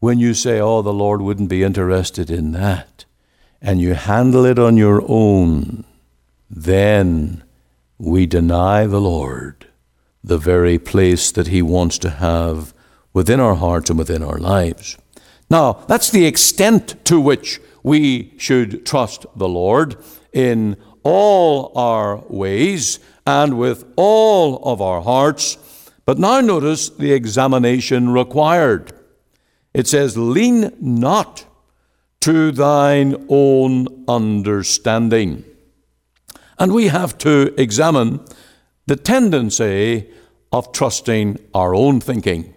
when you say, Oh, the Lord wouldn't be interested in that, and you handle it on your own, then we deny the Lord the very place that He wants to have within our hearts and within our lives. Now, that's the extent to which we should trust the Lord in all our ways and with all of our hearts. But now notice the examination required. It says, Lean not to thine own understanding. And we have to examine the tendency of trusting our own thinking.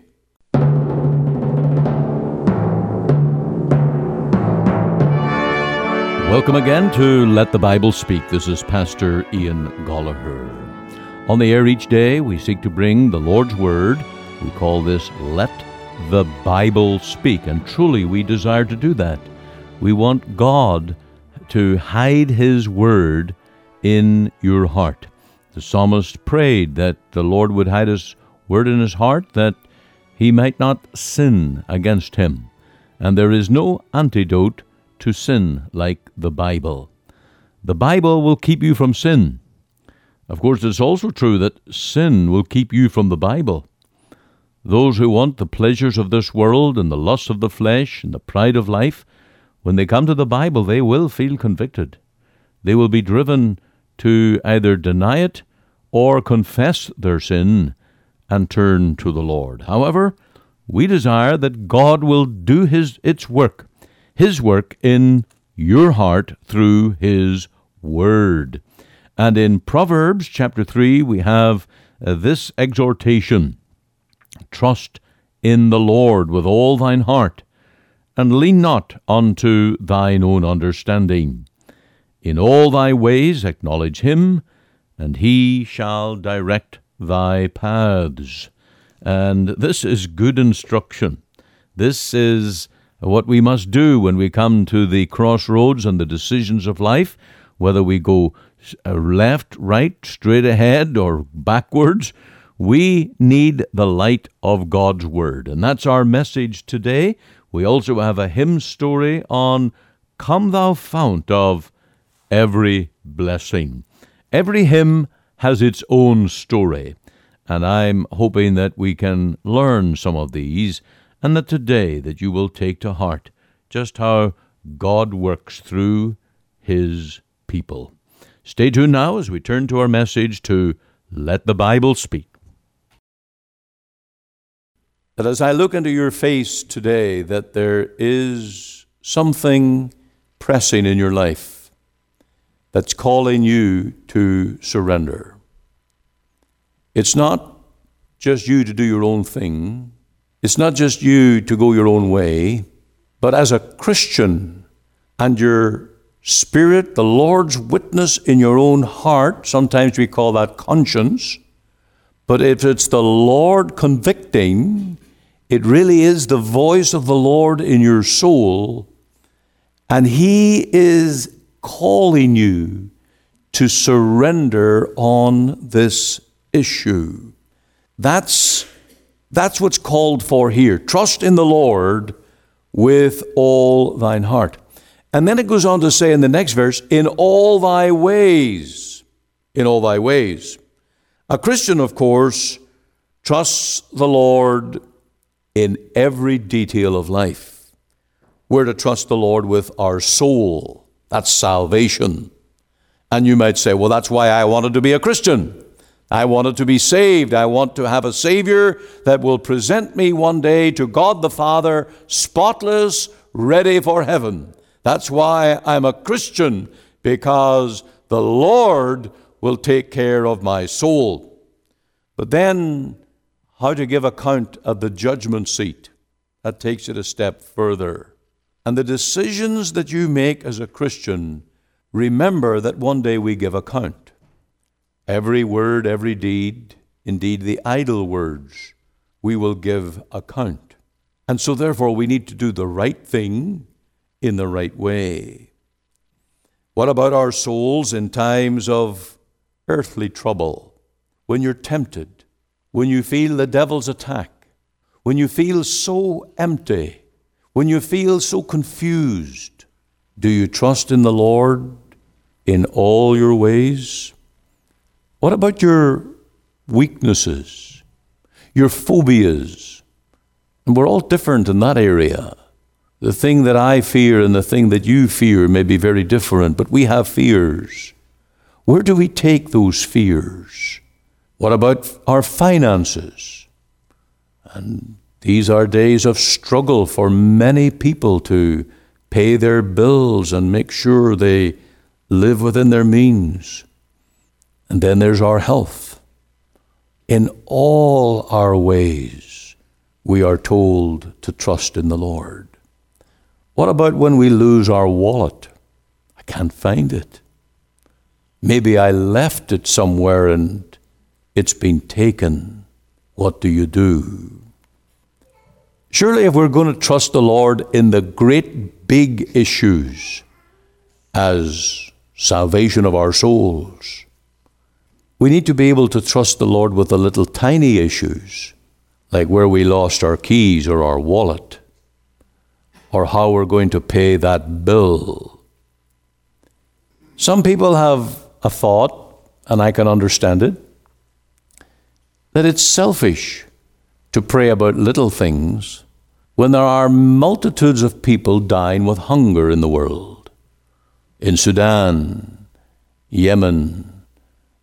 Welcome again to Let the Bible Speak. This is Pastor Ian Goligher. On the air each day, we seek to bring the Lord's Word. We call this Let the Bible Speak, and truly we desire to do that. We want God to hide His Word in your heart. The psalmist prayed that the Lord would hide His Word in his heart that he might not sin against Him. And there is no antidote to sin like the Bible. The Bible will keep you from sin. Of course, it's also true that sin will keep you from the Bible. Those who want the pleasures of this world and the lusts of the flesh and the pride of life, when they come to the Bible, they will feel convicted. They will be driven to either deny it or confess their sin and turn to the Lord. However, we desire that God will do his its work his work in your heart through His Word. And in Proverbs chapter 3, we have uh, this exhortation Trust in the Lord with all thine heart, and lean not unto thine own understanding. In all thy ways acknowledge him, and he shall direct thy paths. And this is good instruction. This is what we must do when we come to the crossroads and the decisions of life, whether we go uh, left, right, straight ahead, or backwards. We need the light of God's Word. And that's our message today. We also have a hymn story on Come Thou Fount of Every Blessing. Every hymn has its own story, and I'm hoping that we can learn some of these and that today that you will take to heart just how God works through his people. Stay tuned now as we turn to our message to Let the Bible Speak. That as I look into your face today, that there is something pressing in your life that's calling you to surrender. It's not just you to do your own thing, it's not just you to go your own way, but as a Christian and your spirit, the Lord's witness in your own heart, sometimes we call that conscience, but if it's the Lord convicting, it really is the voice of the Lord in your soul, and He is calling you to surrender on this issue. That's that's what's called for here. Trust in the Lord with all thine heart. And then it goes on to say in the next verse, in all thy ways. In all thy ways. A Christian, of course, trusts the Lord in every detail of life. We're to trust the Lord with our soul. That's salvation. And you might say, well, that's why I wanted to be a Christian. I wanted to be saved. I want to have a Savior that will present me one day to God the Father, spotless, ready for heaven. That's why I'm a Christian, because the Lord will take care of my soul. But then, how to give account of the judgment seat. That takes it a step further. And the decisions that you make as a Christian, remember that one day we give account. Every word, every deed, indeed the idle words, we will give account. And so, therefore, we need to do the right thing in the right way. What about our souls in times of earthly trouble? When you're tempted, when you feel the devil's attack, when you feel so empty, When you feel so confused, do you trust in the Lord in all your ways? What about your weaknesses, your phobias? And we're all different in that area. The thing that I fear and the thing that you fear may be very different, but we have fears. Where do we take those fears? What about our finances? And these are days of struggle for many people to pay their bills and make sure they live within their means. And then there's our health. In all our ways, we are told to trust in the Lord. What about when we lose our wallet? I can't find it. Maybe I left it somewhere and it's been taken. What do you do? Surely, if we're going to trust the Lord in the great big issues as salvation of our souls, we need to be able to trust the Lord with the little tiny issues, like where we lost our keys or our wallet or how we're going to pay that bill. Some people have a thought, and I can understand it, that it's selfish to pray about little things when there are multitudes of people dying with hunger in the world. In Sudan, Yemen,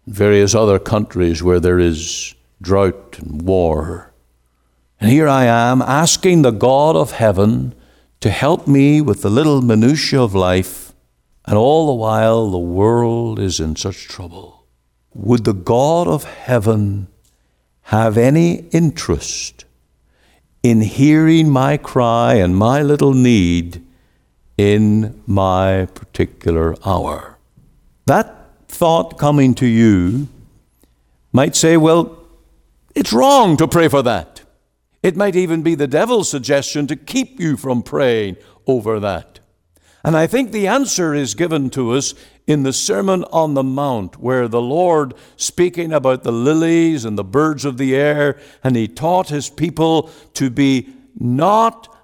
various other countries where there is drought and war. And here I am asking the God of heaven to help me with the little minutiae of life, and all the while the world is in such trouble. Would the God of heaven have any interest in hearing my cry and my little need in my particular hour? That thought coming to you might say, well, it's wrong to pray for that. It might even be the devil's suggestion to keep you from praying over that. And I think the answer is given to us in the Sermon on the Mount, where the Lord, speaking about the lilies and the birds of the air, and He taught His people to be not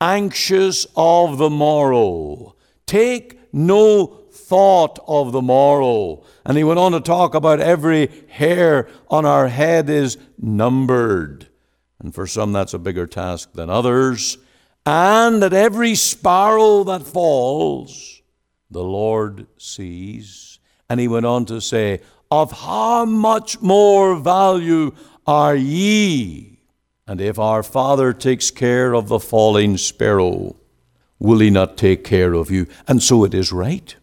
anxious of the morrow. Take no thought of the morrow. And He went on to talk about every hair on our head is numbered. And for some, that's a bigger task than others. And that every sparrow that falls, the Lord sees. And he went on to say, Of how much more value are ye? And if our Father takes care of the falling sparrow, will he not take care of you? And so it is right.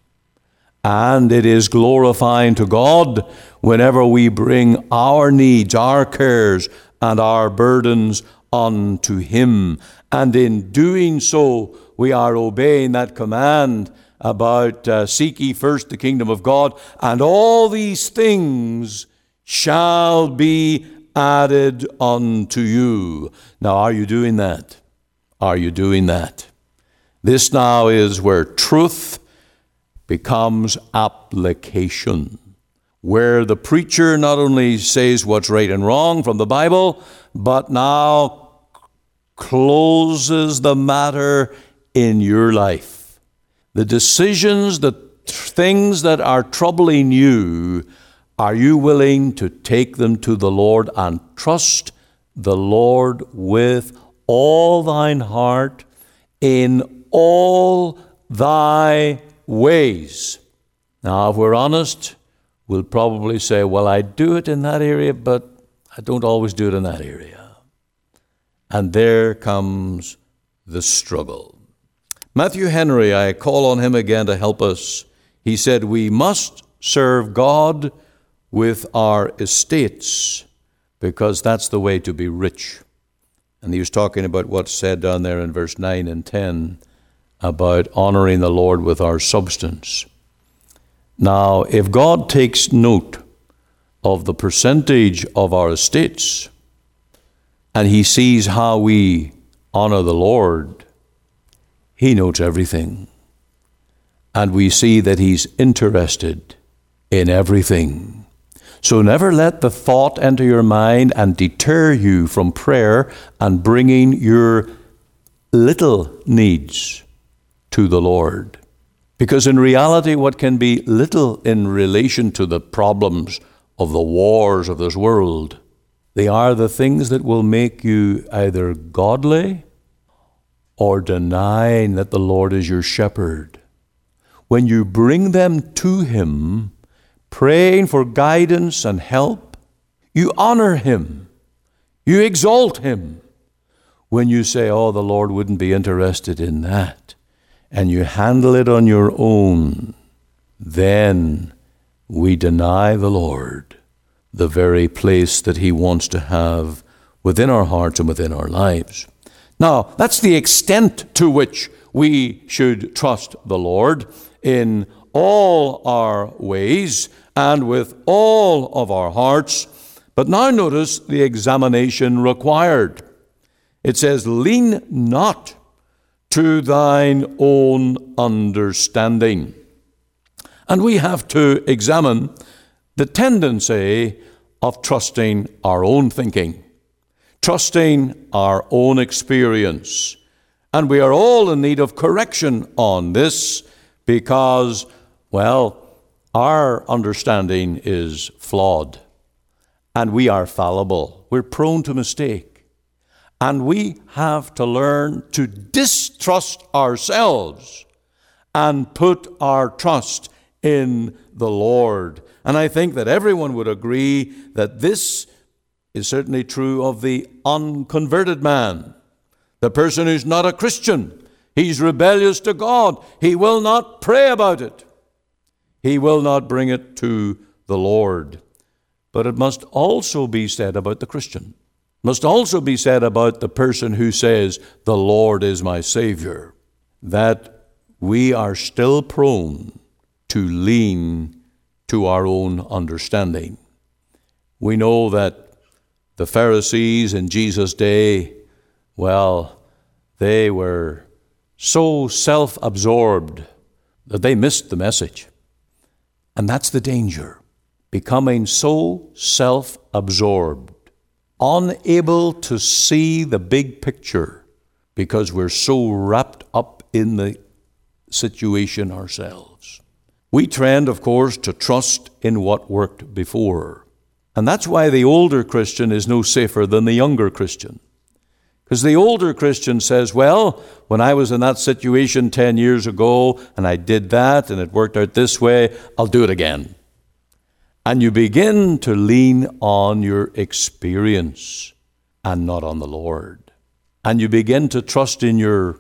And it is glorifying to God whenever we bring our needs, our cares, and our burdens unto Him. And in doing so, we are obeying that command about uh, seek ye first the kingdom of God, and all these things shall be added unto you. Now, are you doing that? Are you doing that? This now is where truth becomes application where the preacher not only says what's right and wrong from the Bible, but now closes the matter in your life. The decisions, the things that are troubling you, are you willing to take them to the Lord and trust the Lord with all thine heart in all thy ways? Now, if we're honest, we'll probably say, Well, I do it in that area, but I don't always do it in that area. And there comes the struggle. Matthew Henry, I call on him again to help us. He said, We must serve God with our estates because that's the way to be rich. And he was talking about what's said down there in verse 9 and 10 about honoring the Lord with our substance. Now, if God takes note of the percentage of our estates and He sees how we honor the Lord, He knows everything. And we see that He's interested in everything. So never let the thought enter your mind and deter you from prayer and bringing your little needs to the Lord. Because in reality, what can be little in relation to the problems of the wars of this world, they are the things that will make you either godly or denying that the Lord is your shepherd. When you bring them to Him, praying for guidance and help, you honor Him, you exalt Him. When you say, Oh, the Lord wouldn't be interested in that, and you handle it on your own, then we deny the Lord the very place that He wants to have within our hearts and within our lives. Now, that's the extent to which we should trust the Lord in all our ways and with all of our hearts. But now notice the examination required. It says, Lean not to thine own understanding. And we have to examine the tendency of trusting our own thinking, trusting our own experience. And we are all in need of correction on this because, well, our understanding is flawed and we are fallible. We're prone to mistake. And we have to learn to distrust ourselves and put our trust in the Lord. And I think that everyone would agree that this is certainly true of the unconverted man, the person who's not a Christian. He's rebellious to God. He will not pray about it. He will not bring it to the Lord. But it must also be said about the Christian. Must also be said about the person who says, The Lord is my Savior, that we are still prone to lean to our own understanding. We know that the Pharisees in Jesus' day, well, they were so self absorbed that they missed the message. And that's the danger becoming so self absorbed, unable to see the big picture because we're so wrapped up in the situation ourselves. We trend, of course, to trust in what worked before. And that's why the older Christian is no safer than the younger Christian. Because the older Christian says, well, when I was in that situation 10 years ago and I did that and it worked out this way, I'll do it again. And you begin to lean on your experience and not on the Lord. And you begin to trust in your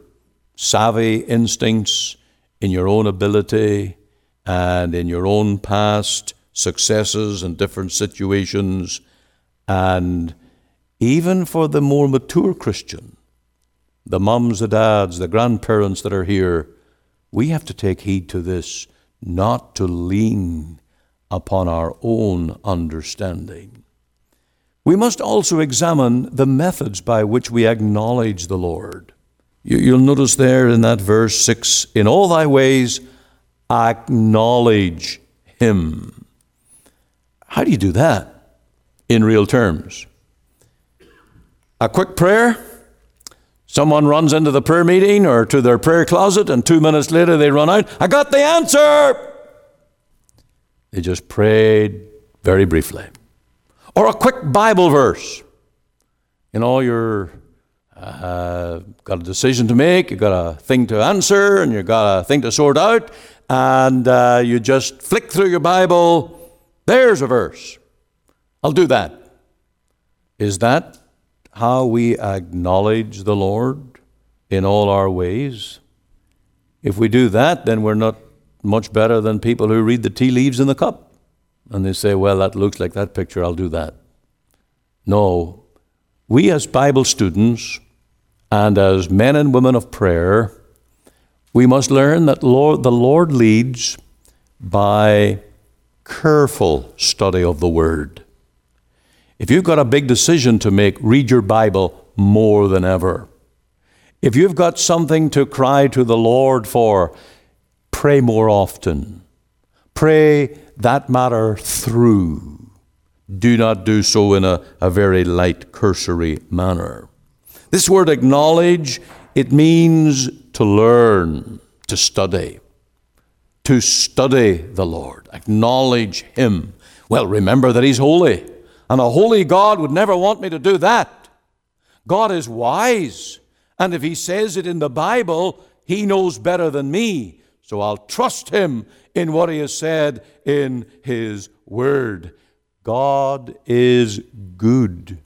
savvy instincts, in your own ability, and in your own past successes and different situations. And even for the more mature Christian, the mums, the dads, the grandparents that are here, we have to take heed to this, not to lean upon our own understanding. We must also examine the methods by which we acknowledge the Lord. You, will notice there in that verse 6 In all thy ways, acknowledge Him. How do you do that in real terms? A quick prayer? Someone runs into the prayer meeting or to their prayer closet, and two minutes later they run out. I got the answer! They just prayed very briefly. Or a quick Bible verse. You know, you're uh, got a decision to make, you've got a thing to answer, and you've got a thing to sort out, and uh, you just flick through your Bible. There's a verse. I'll do that. Is that how we acknowledge the Lord in all our ways? If we do that, then we're not much better than people who read the tea leaves in the cup. And they say, well, that looks like that picture, I'll do that. No, we as Bible students and as men and women of prayer, we must learn that Lord, the Lord leads by careful study of the Word. If you've got a big decision to make, read your Bible more than ever. If you've got something to cry to the Lord for, pray more often. Pray that matter through. Do not do so in a, a very light, cursory manner. This word acknowledge it means to learn, to study, to study the Lord, acknowledge Him. Well, remember that He's holy, and a holy God would never want me to do that. God is wise, and if He says it in the Bible, He knows better than me. So I'll trust Him in what He has said in His Word. God is good.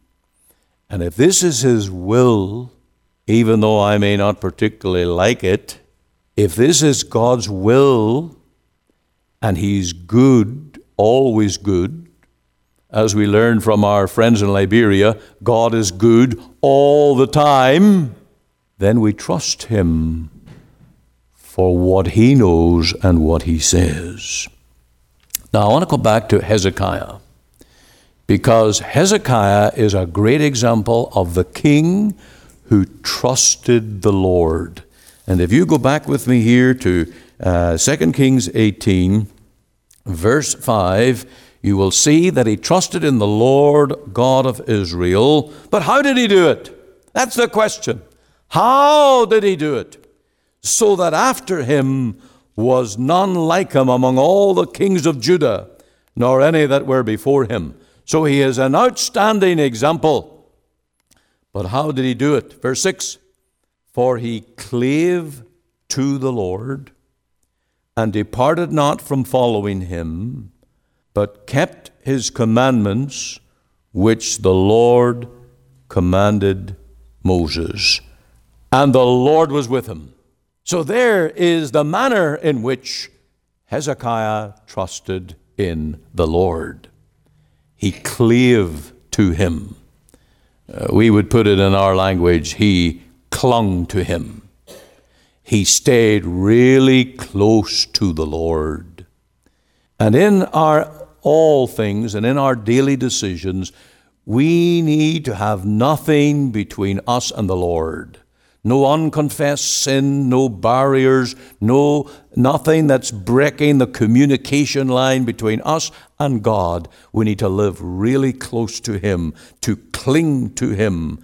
And if this is His will, even though I may not particularly like it, if this is God's will and He's good, always good, as we learned from our friends in Liberia, God is good all the time, then we trust Him for what He knows and what He says. Now, I want to go back to Hezekiah because Hezekiah is a great example of the king who trusted the Lord. And if you go back with me here to uh, 2 Kings 18, verse 5, you will see that he trusted in the Lord God of Israel. But how did he do it? That's the question. How did he do it? So that after him was none like him among all the kings of Judah, nor any that were before him. So he is an outstanding example. But how did he do it? Verse 6 For he clave to the Lord and departed not from following him, but kept his commandments which the Lord commanded Moses. And the Lord was with him. So there is the manner in which Hezekiah trusted in the Lord he clave to him. Uh, we would put it in our language, he clung to him. He stayed really close to the Lord. And in our all things and in our daily decisions, we need to have nothing between us and the Lord no unconfessed sin, no barriers, no nothing that's breaking the communication line between us and God. We need to live really close to Him, to cling to Him,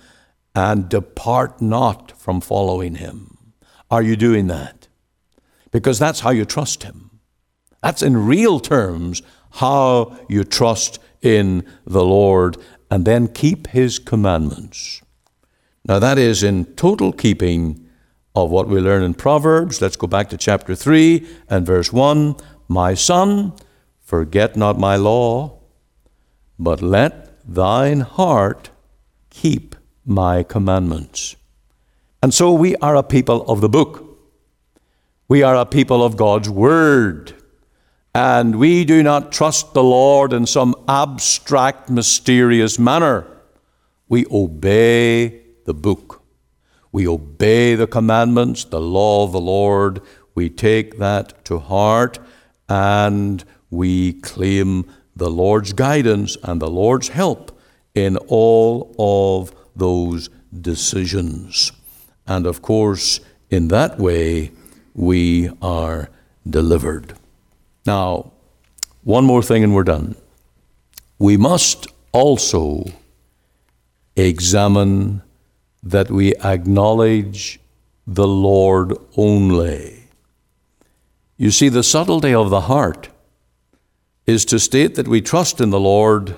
and depart not from following Him. Are you doing that? Because that's how you trust Him. That's in real terms how you trust in the Lord and then keep His commandments. Now, that is in total keeping of what we learn in Proverbs. Let's go back to chapter 3 and verse 1. My son, forget not my law, but let thine heart keep my commandments. And so we are a people of the book. We are a people of God's word. And we do not trust the Lord in some abstract, mysterious manner. We obey the book. We obey the commandments, the law of the Lord. We take that to heart and we claim the Lord's guidance and the Lord's help in all of those decisions. And of course, in that way, we are delivered. Now, one more thing and we're done. We must also examine that we acknowledge the Lord only. You see, the subtlety of the heart is to state that we trust in the Lord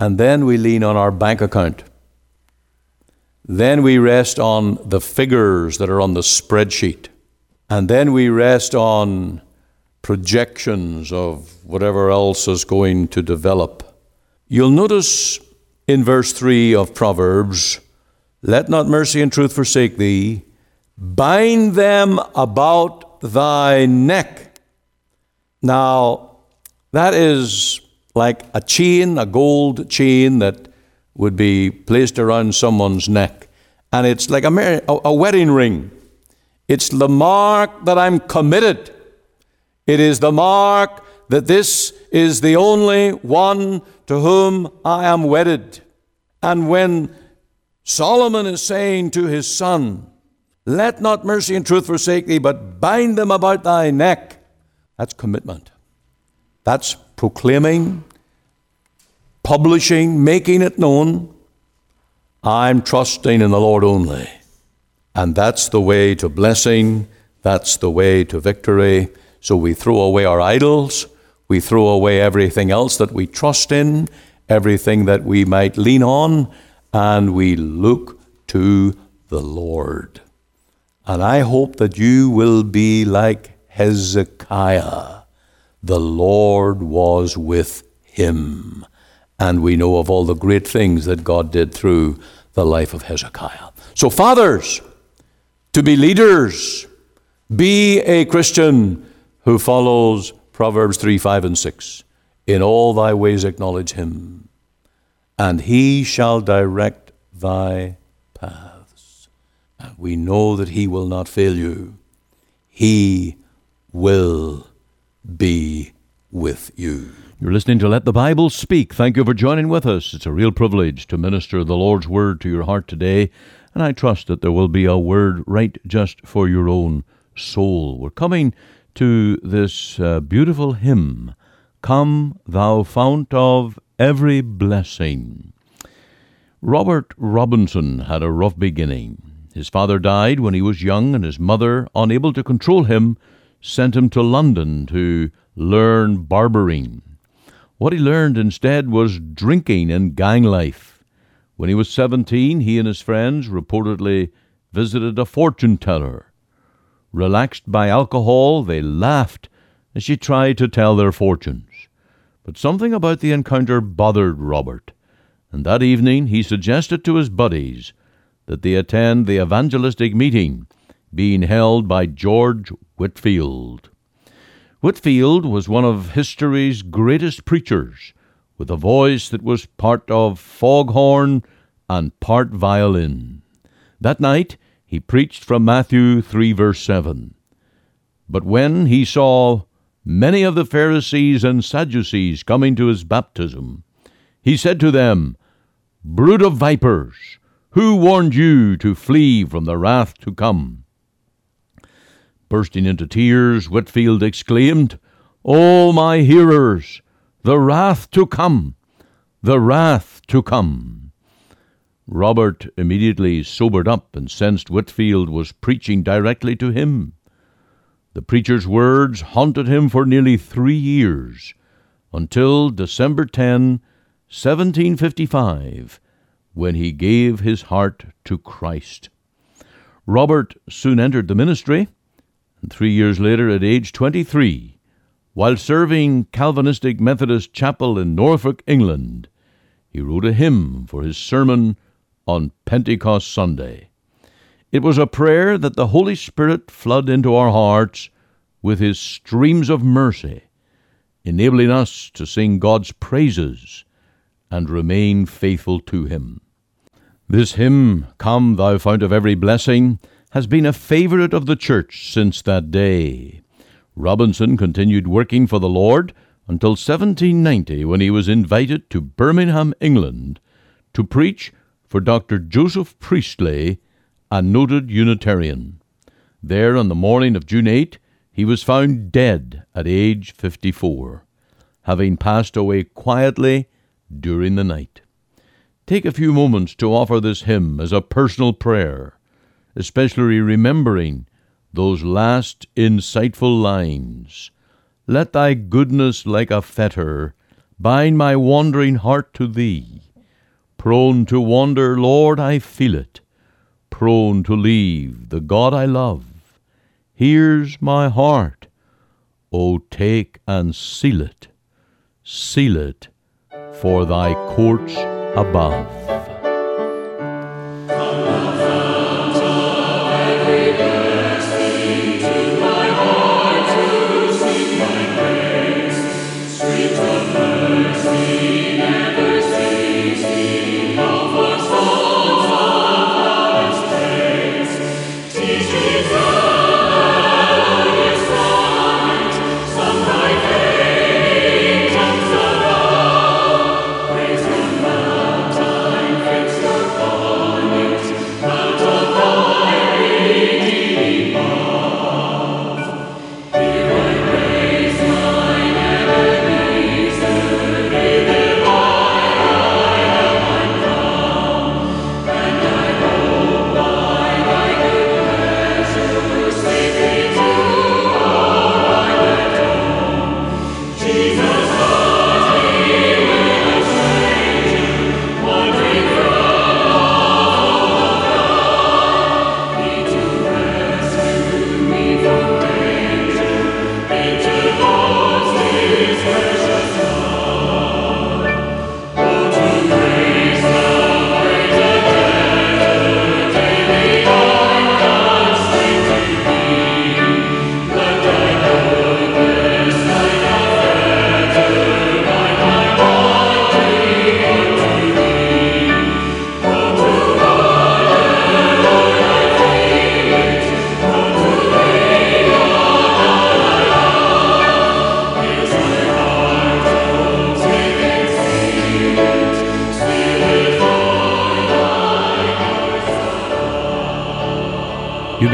and then we lean on our bank account. Then we rest on the figures that are on the spreadsheet. And then we rest on projections of whatever else is going to develop. You'll notice in verse 3 of Proverbs let not mercy and truth forsake thee. Bind them about thy neck. Now, that is like a chain, a gold chain that would be placed around someone's neck. And it's like a, mar- a wedding ring. It's the mark that I'm committed. It is the mark that this is the only one to whom I am wedded. And when Solomon is saying to his son, Let not mercy and truth forsake thee, but bind them about thy neck. That's commitment. That's proclaiming, publishing, making it known. I'm trusting in the Lord only. And that's the way to blessing, that's the way to victory. So we throw away our idols, we throw away everything else that we trust in, everything that we might lean on, and we look to the Lord. And I hope that you will be like Hezekiah. The Lord was with him. And we know of all the great things that God did through the life of Hezekiah. So, fathers, to be leaders, be a Christian who follows Proverbs 3, 5, and 6. In all thy ways acknowledge him, and he shall direct thy paths. And we know that he will not fail you. He will be with you. You're listening to Let the Bible Speak. Thank you for joining with us. It's a real privilege to minister the Lord's Word to your heart today, and I trust that there will be a word right just for your own soul. We're coming to this uh, beautiful hymn, Come, Thou Fount of Every Blessing. Robert Robinson had a rough beginning. His father died when he was young, and his mother, unable to control him, sent him to London to learn barbering. What he learned instead was drinking and gang life. When he was 17, he and his friends reportedly visited a fortune teller. Relaxed by alcohol, they laughed as she tried to tell their fortunes. But something about the encounter bothered Robert, and that evening he suggested to his buddies that they attend the evangelistic meeting being held by George Whitefield. Whitefield was one of history's greatest preachers, with a voice that was part of foghorn and part violin. That night he preached from Matthew 3, verse 7. But when he saw many of the Pharisees and Sadducees coming to his baptism, he said to them, Brood of vipers, who warned you to flee from the wrath to come? Bursting into tears, Whitefield exclaimed, O my hearers, the wrath to come, the wrath to come. Robert immediately sobered up and sensed Whitefield was preaching directly to him. The preacher's words haunted him for nearly three years, until December 10, 1755, when he gave his heart to Christ. Robert soon entered the ministry and three years later, at age 23, while serving Calvinistic Methodist Chapel in Norfolk, England, he wrote a hymn for his sermon on Pentecost Sunday. It was a prayer that the Holy Spirit flood into our hearts with his streams of mercy, enabling us to sing God's praises and remain faithful to him. This hymn, Come, Thou Fount of Every Blessing, has been a favorite of the church since that day. Robinson continued working for the Lord until 1790 when he was invited to Birmingham, England, to preach for Dr. Joseph Priestley, a noted Unitarian. There, on the morning of June 8, he was found dead at age 54, having passed away quietly during the night. Take a few moments to offer this hymn as a personal prayer especially remembering those last insightful lines. Let thy goodness like a fetter bind my wandering heart to thee. Prone to wander, Lord, I feel it. Prone to leave the God I love. Here's my heart. O take and seal it, seal it for thy courts above.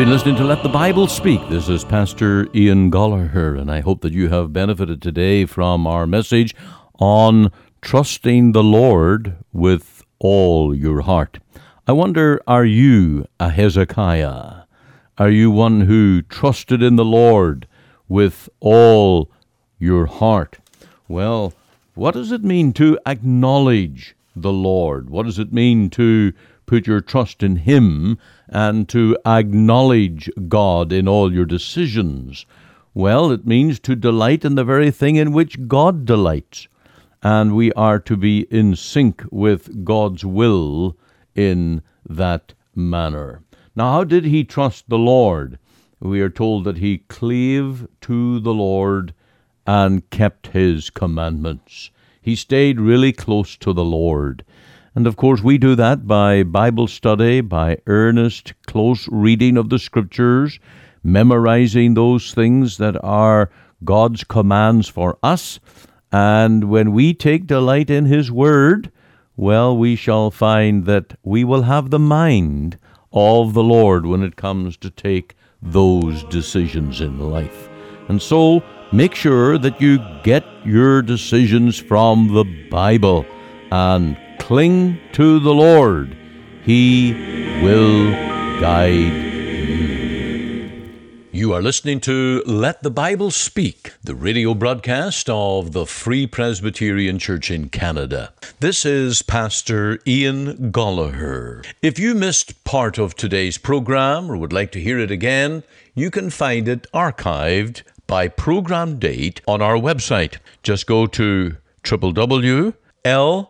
Been listening to Let the Bible Speak. This is Pastor Ian Goligher, and I hope that you have benefited today from our message on trusting the Lord with all your heart. I wonder, are you a Hezekiah? Are you one who trusted in the Lord with all your heart? Well, what does it mean to acknowledge the Lord? What does it mean to put your trust in Him and to acknowledge God in all your decisions? Well, it means to delight in the very thing in which God delights. And we are to be in sync with God's will in that manner. Now, how did he trust the Lord? We are told that he clave to the Lord and kept his commandments. He stayed really close to the Lord. And of course, we do that by Bible study, by earnest, close reading of the Scriptures, memorizing those things that are God's commands for us. And when we take delight in His Word, well, we shall find that we will have the mind of the Lord when it comes to take those decisions in life. And so, make sure that you get your decisions from the Bible and cling to the Lord. He will guide you. You are listening to Let the Bible Speak, the radio broadcast of the Free Presbyterian Church in Canada. This is Pastor Ian Goligher. If you missed part of today's program or would like to hear it again, you can find it archived by program date on our website. Just go to www.l